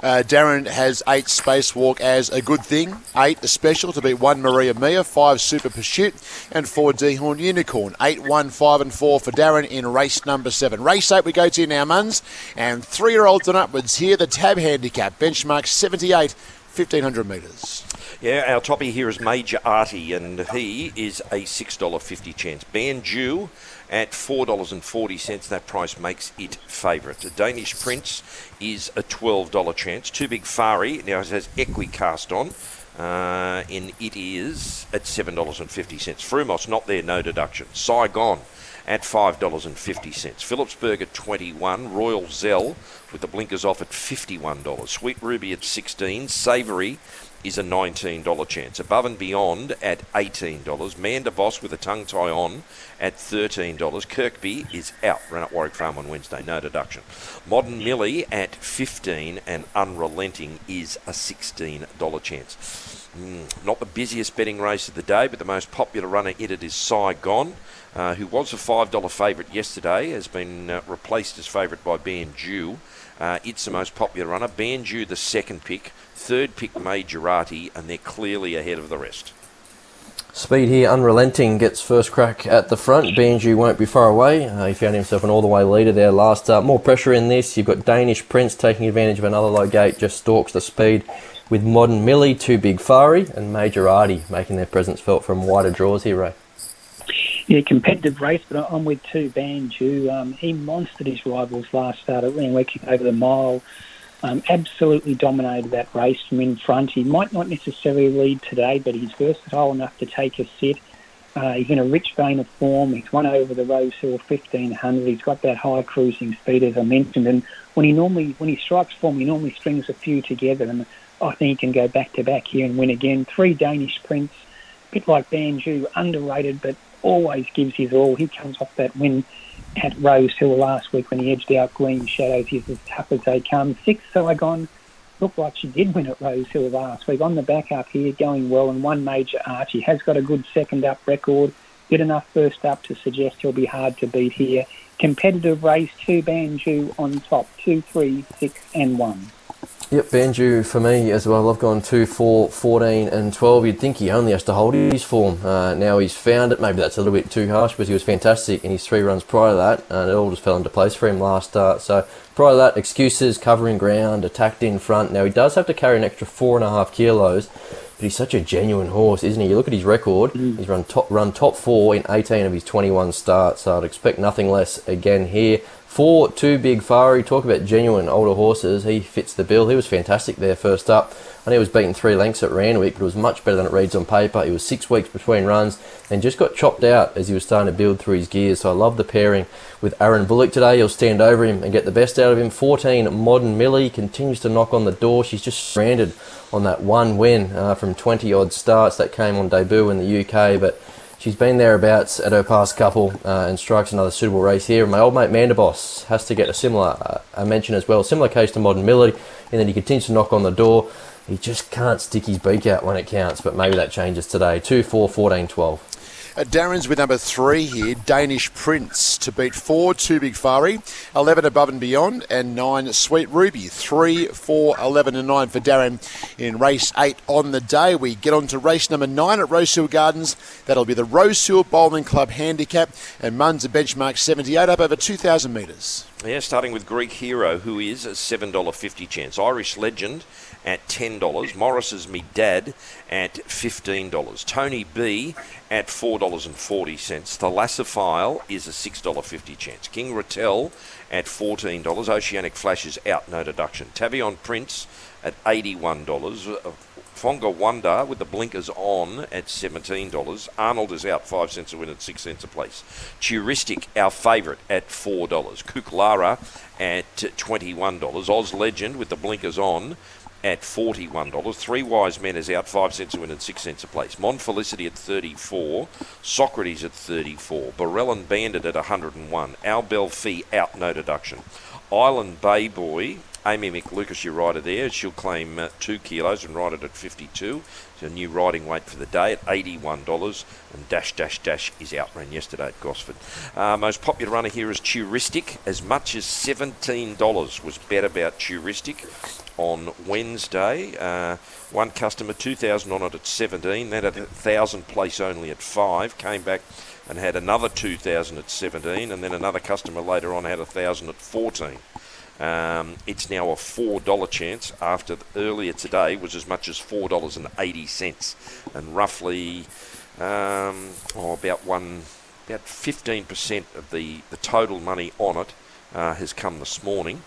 Uh, Darren has eight spacewalk as a good thing, eight a special to beat one Maria Mia, five Super Pursuit, and four Dehorn Unicorn. Eight, one, five, and four for Darren in race number seven. Race eight we go to now, Muns, and three year olds and upwards here. The tab handicap benchmark 78, 1500 metres. Yeah, our toppy here is Major Artie, and he is a $6.50 chance. Banju at $4.40. That price makes it favourite. The Danish Prince is a $12 chance. Too Big Fari, now it has Equicast on. Uh, and it is at $7.50. Frumos, not there, no deduction. Saigon at $5.50. Phillipsburg at 21 Royal Zell with the blinkers off at $51. Sweet Ruby at 16 Savoury is a $19 chance. Above and Beyond at $18. Manda Boss with a tongue tie on at $13. Kirkby is out. Run at Warwick Farm on Wednesday, no deduction. Modern Millie at 15 and Unrelenting is a $16 chance. Mm, not the busiest betting race of the day, but the most popular runner in it is Saigon. Uh, who was a $5 favourite yesterday, has been uh, replaced as favourite by Banju. Uh, it's the most popular runner. Banju, the second pick. Third pick, Majorati, and they're clearly ahead of the rest. Speed here, unrelenting, gets first crack at the front. Banju won't be far away. Uh, he found himself an all-the-way leader there last up. More pressure in this. You've got Danish Prince taking advantage of another low gate, just stalks the speed with Modern Millie, Two Big Fari, and Major Artie making their presence felt from wider draws here, Ray. Yeah, competitive race, but I'm with two Banju. Um, he monstered his rivals last start at Randwick over the mile. Um, absolutely dominated that race from in front. He might not necessarily lead today, but he's versatile enough to take a sit. Uh, he's in a rich vein of form. He's won over the Rosehill 1500. He's got that high cruising speed, as I mentioned. And when he normally, when he strikes form, he normally strings a few together. And I think he can go back to back here and win again. Three Danish Prince, a bit like Banju, underrated, but always gives his all. He comes off that win at Rosehill last week when he edged out Green Shadows. He's as tough as they come. Six Saigon looked like she did win at Rosehill last week. On the back up here, going well, and one major Archie has got a good second up record. Good enough first up to suggest he'll be hard to beat here. Competitive race, two Banju on top, two, three, six, and one. Yep, Banju for me as well. I've gone 2, 4, 14 and 12. You'd think he only has to hold his form. Uh, now he's found it. Maybe that's a little bit too harsh, but he was fantastic in his three runs prior to that, and it all just fell into place for him last start. So prior to that, excuses, covering ground, attacked in front. Now he does have to carry an extra four and a half kilos, but he's such a genuine horse, isn't he? You look at his record. Mm. He's run top run top four in 18 of his 21 starts. So I'd expect nothing less again here. For Two Big Fari, talk about genuine older horses. He fits the bill. He was fantastic there first up. I know he was beaten three lengths at Randwick, but it was much better than it reads on paper. He was six weeks between runs and just got chopped out as he was starting to build through his gears. So I love the pairing with Aaron Bullock today. He'll stand over him and get the best out of him. 14 Modern Millie continues to knock on the door. She's just stranded on that one win uh, from 20 odd starts that came on debut in the UK, but She's been thereabouts at her past couple uh, and strikes another suitable race here. And My old mate Mandaboss has to get a similar uh, a mention as well. Similar case to Modern Millie, and then he continues to knock on the door. He just can't stick his beak out when it counts, but maybe that changes today. 2, 4, 14, 12. Uh, Darren's with number three here, Danish Prince, to beat four, two Big Fari, 11 above and beyond, and nine Sweet Ruby. Three, four, 11, and nine for Darren in race eight on the day. We get on to race number nine at Rosehill Gardens. That'll be the Rosehill Bowling Club Handicap, and Mun's a benchmark 78 up over 2,000 metres. Yeah, starting with Greek Hero, who is a $7.50 chance. Irish Legend at $10. Morris's Me Dad at $15. Tony B at $4.40. Thalassophile is a $6.50 chance. King Rattel at $14. Oceanic Flash is out, no deduction. Tavion Prince at $81. Uh, Wonga Wonder with the blinkers on at $17. Arnold is out 5 cents a win at 6 cents a place. Touristic, our favourite, at $4. Kuklara at $21. Oz Legend with the blinkers on at $41. Three Wise Men is out, 5 cents a win and 6 cents a place. Mon Felicity at 34 Socrates at 34 Barellin Bandit at 101 Al Bell Fee out, no deduction. Island Bay Boy, Amy McLucas, your rider there, she'll claim uh, 2 kilos and ride it at 52. It's a new riding weight for the day at $81. And Dash Dash Dash is out, ran yesterday at Gosford. Uh, most popular runner here is Touristic. As much as $17 was bet about Touristic on Wednesday. Uh, one customer, 2,000 on it at 17, then a 1,000 place only at 5, came back and had another 2,000 at 17, and then another customer later on had a 1,000 at 14. Um, it's now a $4 chance after earlier today was as much as $4.80 and roughly um, oh, about one about 15% of the, the total money on it uh, has come this morning.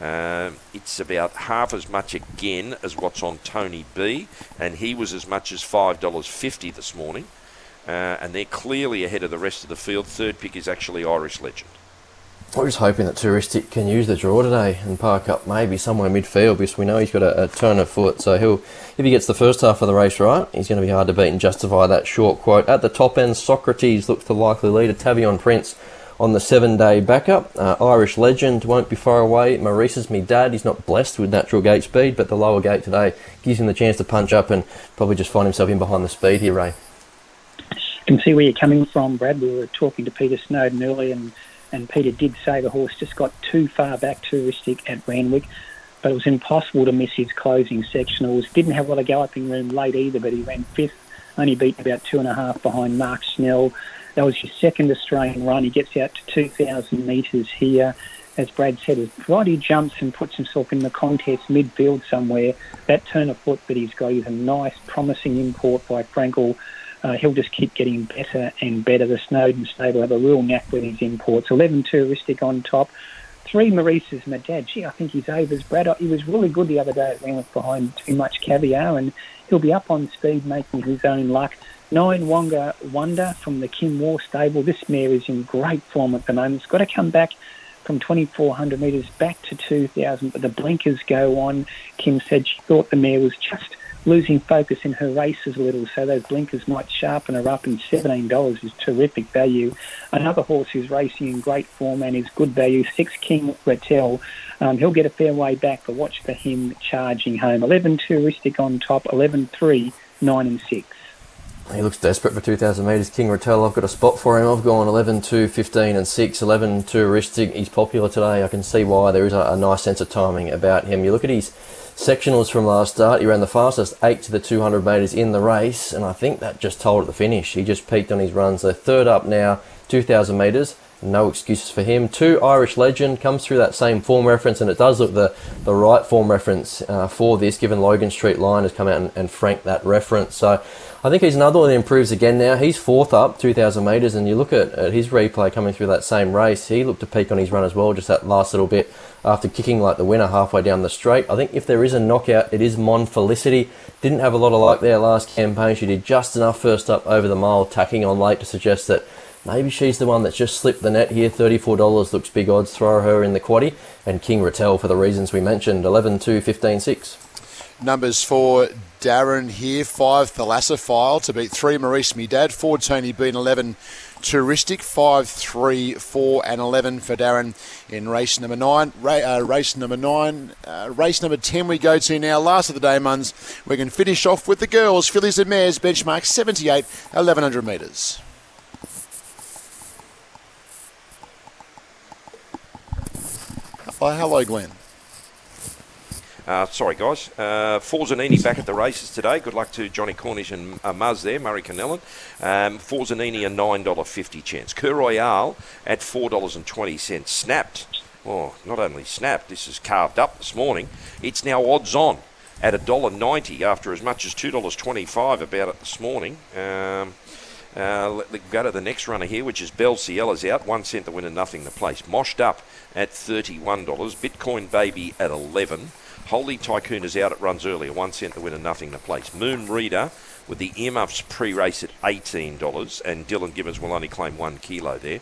Um, it's about half as much again as what's on Tony B, and he was as much as $5.50 this morning. Uh, and they're clearly ahead of the rest of the field. Third pick is actually Irish Legend. We're just hoping that Touristic can use the draw today and park up maybe somewhere midfield because we know he's got a, a turn of foot. So he'll, if he gets the first half of the race right, he's going to be hard to beat and justify that short quote. At the top end, Socrates looks the likely leader. Tavion Prince on the seven day backup. Uh, Irish legend won't be far away. Maurice's me dad. He's not blessed with natural gate speed, but the lower gate today gives him the chance to punch up and probably just find himself in behind the speed here, Ray. I can see where you're coming from, Brad. We were talking to Peter Snowden earlier, and and Peter did say the horse just got too far back too touristic at Randwick, but it was impossible to miss his closing sectionals. Didn't have a lot of galloping room late either, but he ran fifth only beaten about two and a half behind Mark Snell. That was his second Australian run. He gets out to 2,000 metres here. As Brad said, as he jumps and puts himself in the contest midfield somewhere, that turn of foot that he's got is a nice, promising import by Frankel. Uh, he'll just keep getting better and better. The Snowden stable have a real knack with his imports. 11 touristic on top. Three Maurice's Madad. Gee, I think he's overs. Brad, he was really good the other day at Wentworth behind too much caviar, and he'll be up on speed making his own luck. Nine Wonga Wonder from the Kim Waugh stable. This mare is in great form at the moment. It's got to come back from 2,400 metres back to 2,000, but the blinkers go on. Kim said she thought the mare was just losing focus in her races a little, so those blinkers might sharpen her up, and $17 is terrific value. Another horse who's racing in great form and is good value, Six King Rattel. Um, he'll get a fair way back, but watch for him charging home. 11 touristic on top, 11 3, 9 and 6. He looks desperate for 2,000 metres. King Rattel, I've got a spot for him. I've gone 11, 2, 15 and 6. 11, touristic. He's popular today. I can see why. There is a, a nice sense of timing about him. You look at his sectionals from last start. He ran the fastest 8 to the 200 metres in the race, and I think that just told at the finish. He just peaked on his runs. So third up now, 2,000 metres. No excuses for him. Two Irish Legend comes through that same form reference, and it does look the, the right form reference uh, for this, given Logan Street Line has come out and, and franked that reference. So I think he's another one that improves again now. He's fourth up, 2,000 metres, and you look at, at his replay coming through that same race, he looked to peak on his run as well, just that last little bit after kicking like the winner halfway down the straight. I think if there is a knockout, it is Mon Felicity. Didn't have a lot of luck there last campaign. She did just enough first up over the mile, tacking on late to suggest that Maybe she's the one that's just slipped the net here. $34 looks big odds. Throw her in the quaddy. And King Rattel for the reasons we mentioned 11 2 15 6. Numbers for Darren here. Five Thalassophile to beat three Maurice Me Dad. Four Tony Bean 11 Touristic. Five, three, four, and 11 for Darren in race number nine. Ra- uh, race number nine. Uh, race number 10 we go to now. Last of the day, Muns. We can finish off with the girls. Fillies and Mares benchmark 78, 1100 metres. Hello, Glenn. Uh, sorry, guys. Uh, Forzanini back at the races today. Good luck to Johnny Cornish and uh, Muzz there, Murray Canellan. Um, Forzanini a $9.50 chance. Cur Royale at $4.20. Snapped. Oh, not only snapped, this is carved up this morning. It's now odds on at $1.90 after as much as $2.25 about it this morning. Um, uh, let, go to the next runner here, which is Bell Ciella's out. One cent the winner, nothing the place. Moshed up at $31. Bitcoin Baby at 11 Holy Tycoon is out. It runs earlier. One cent the winner, nothing to place. Moon Reader with the earmuffs pre-race at $18 and Dylan Gibbons will only claim one kilo there.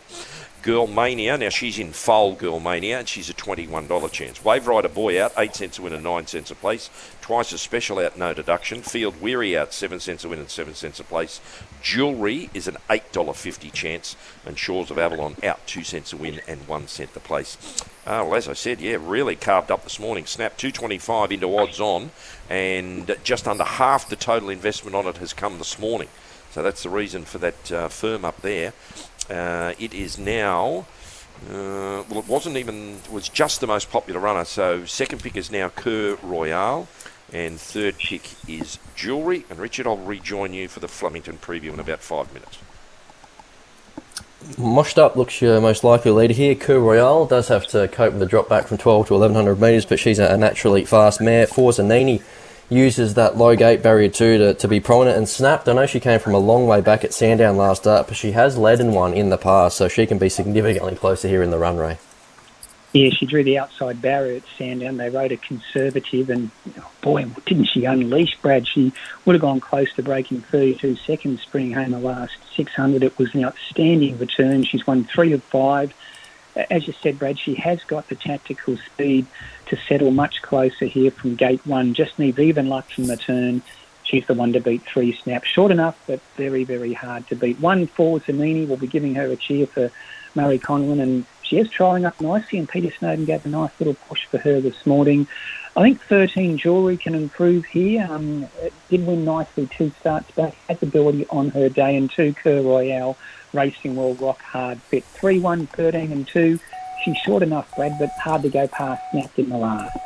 Girl Mania, now she's in foal Girl Mania and she's a $21 chance. Wave Rider Boy out, 8 cents a win and 9 cents a place. Twice as special out, no deduction. Field Weary out, 7 cents a win and 7 cents a place. Jewelry is an $8.50 chance and Shores of Avalon out, 2 cents a win and 1 cent a place. Uh, well, as I said, yeah, really carved up this morning. Snap 225 into odds on and just under half the total investment on it has come this morning. So that's the reason for that uh, firm up there. Uh, it is now. Uh, well, it wasn't even. It was just the most popular runner. So second pick is now Cur Royale, and third pick is Jewelry. And Richard, I'll rejoin you for the Flemington preview in about five minutes. Moshed up looks your most likely leader here. Cur Royale does have to cope with the drop back from 12 to 1100 metres, but she's a naturally fast mare. Forzanini uses that low gate barrier too to, to be prominent and snapped. I know she came from a long way back at Sandown last up, but she has led in one in the past, so she can be significantly closer here in the run Ray. Yeah, she drew the outside barrier at Sandown. They rode a conservative, and oh boy, didn't she unleash Brad? She would have gone close to breaking 32 seconds, sprinting home the last 600. It was an outstanding return. She's won three of five. As you said, Brad, she has got the tactical speed to settle much closer here from gate one. Just needs even luck from the turn. She's the one to beat three snaps. Short enough, but very, very hard to beat. One Forzanini. We'll be giving her a cheer for Murray Conlon, and she is trying up nicely, and Peter Snowden gave a nice little push for her this morning. I think 13 Jewelry can improve here. Um, did win nicely two starts back, has ability on her day, and two Cur Royale Racing will rock hard fit. 3 1, 13 and 2. She's short enough, Brad, but hard to go past snapped in the last.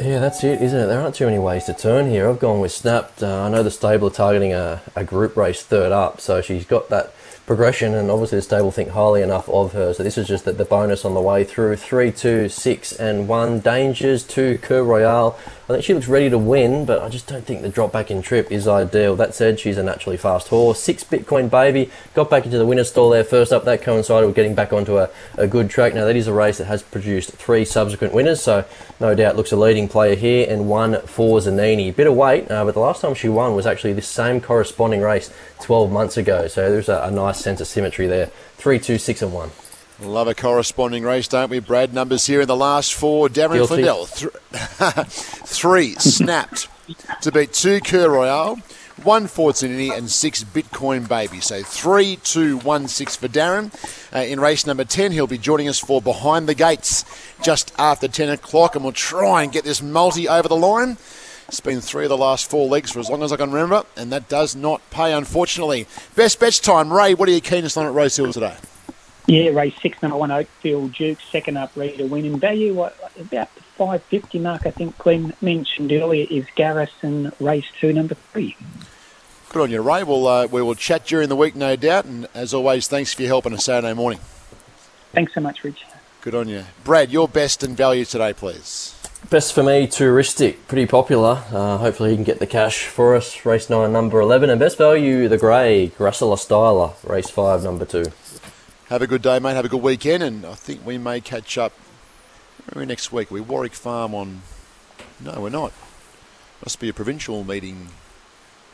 Yeah, that's it, isn't it? There aren't too many ways to turn here. I've gone with Snapped. Uh, I know the stable are targeting a, a group race third up, so she's got that progression, and obviously the stable think highly enough of her. So this is just the, the bonus on the way through. Three, two, six, and one. Dangers to Cur Royale. I think she looks ready to win, but I just don't think the drop back in trip is ideal. That said, she's a naturally fast horse. Six Bitcoin Baby got back into the winner's stall there first up. That coincided with getting back onto a, a good track. Now that is a race that has produced three subsequent winners, so no doubt looks a leading player here. And one Forzanini. Bit of weight, uh, but the last time she won was actually this same corresponding race 12 months ago. So there's a, a nice sense of symmetry there. Three, two, six, and one. Love a corresponding race, don't we, Brad? Numbers here in the last four. Darren Flindell, th- three snapped to beat two Cur Royale, one Forzanini, and six Bitcoin Baby. So three, two, one, six for Darren. Uh, in race number 10, he'll be joining us for Behind the Gates just after 10 o'clock, and we'll try and get this multi over the line. It's been three of the last four legs for as long as I can remember, and that does not pay, unfortunately. Best bets time. Ray, what are you keenest on at Rosehill today? Yeah, race six, number one, Oakfield Duke, second up, ready to win. In value, what, about the 550 mark, I think Glenn mentioned earlier, is Garrison, race two, number three. Good on you, Ray. We'll, uh, we will chat during the week, no doubt. And as always, thanks for your help on a Saturday morning. Thanks so much, Rich. Good on you. Brad, your best and value today, please. Best for me, touristic, pretty popular. Uh, hopefully, he can get the cash for us. Race 9, number 11. And best value, the grey, Russell Styler, race 5, number 2. Have a good day, mate. Have a good weekend, and I think we may catch up maybe next week. We Warwick Farm on. No, we're not. Must be a provincial meeting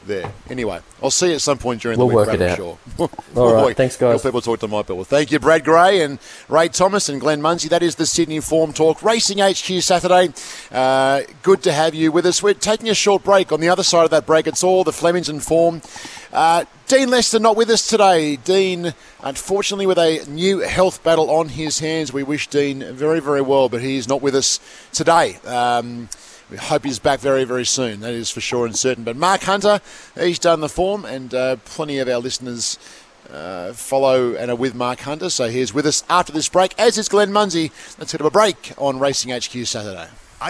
there. Anyway, I'll see you at some point during we'll the week. work Brad, it I'm out. Sure. All right, thanks, guys. People talk to my people. Thank you, Brad Gray and Ray Thomas and Glenn Munsey. That is the Sydney Form Talk Racing HQ Saturday. Uh, good to have you with us. We're taking a short break. On the other side of that break, it's all the Flemings and Form. Uh, Dean Lester not with us today. Dean, unfortunately, with a new health battle on his hands. We wish Dean very, very well, but he is not with us today. Um, we hope he's back very, very soon. That is for sure and certain. But Mark Hunter, he's done the form, and uh, plenty of our listeners uh, follow and are with Mark Hunter. So he's with us after this break, as is Glenn Munsey. Let's hit up a break on Racing HQ Saturday.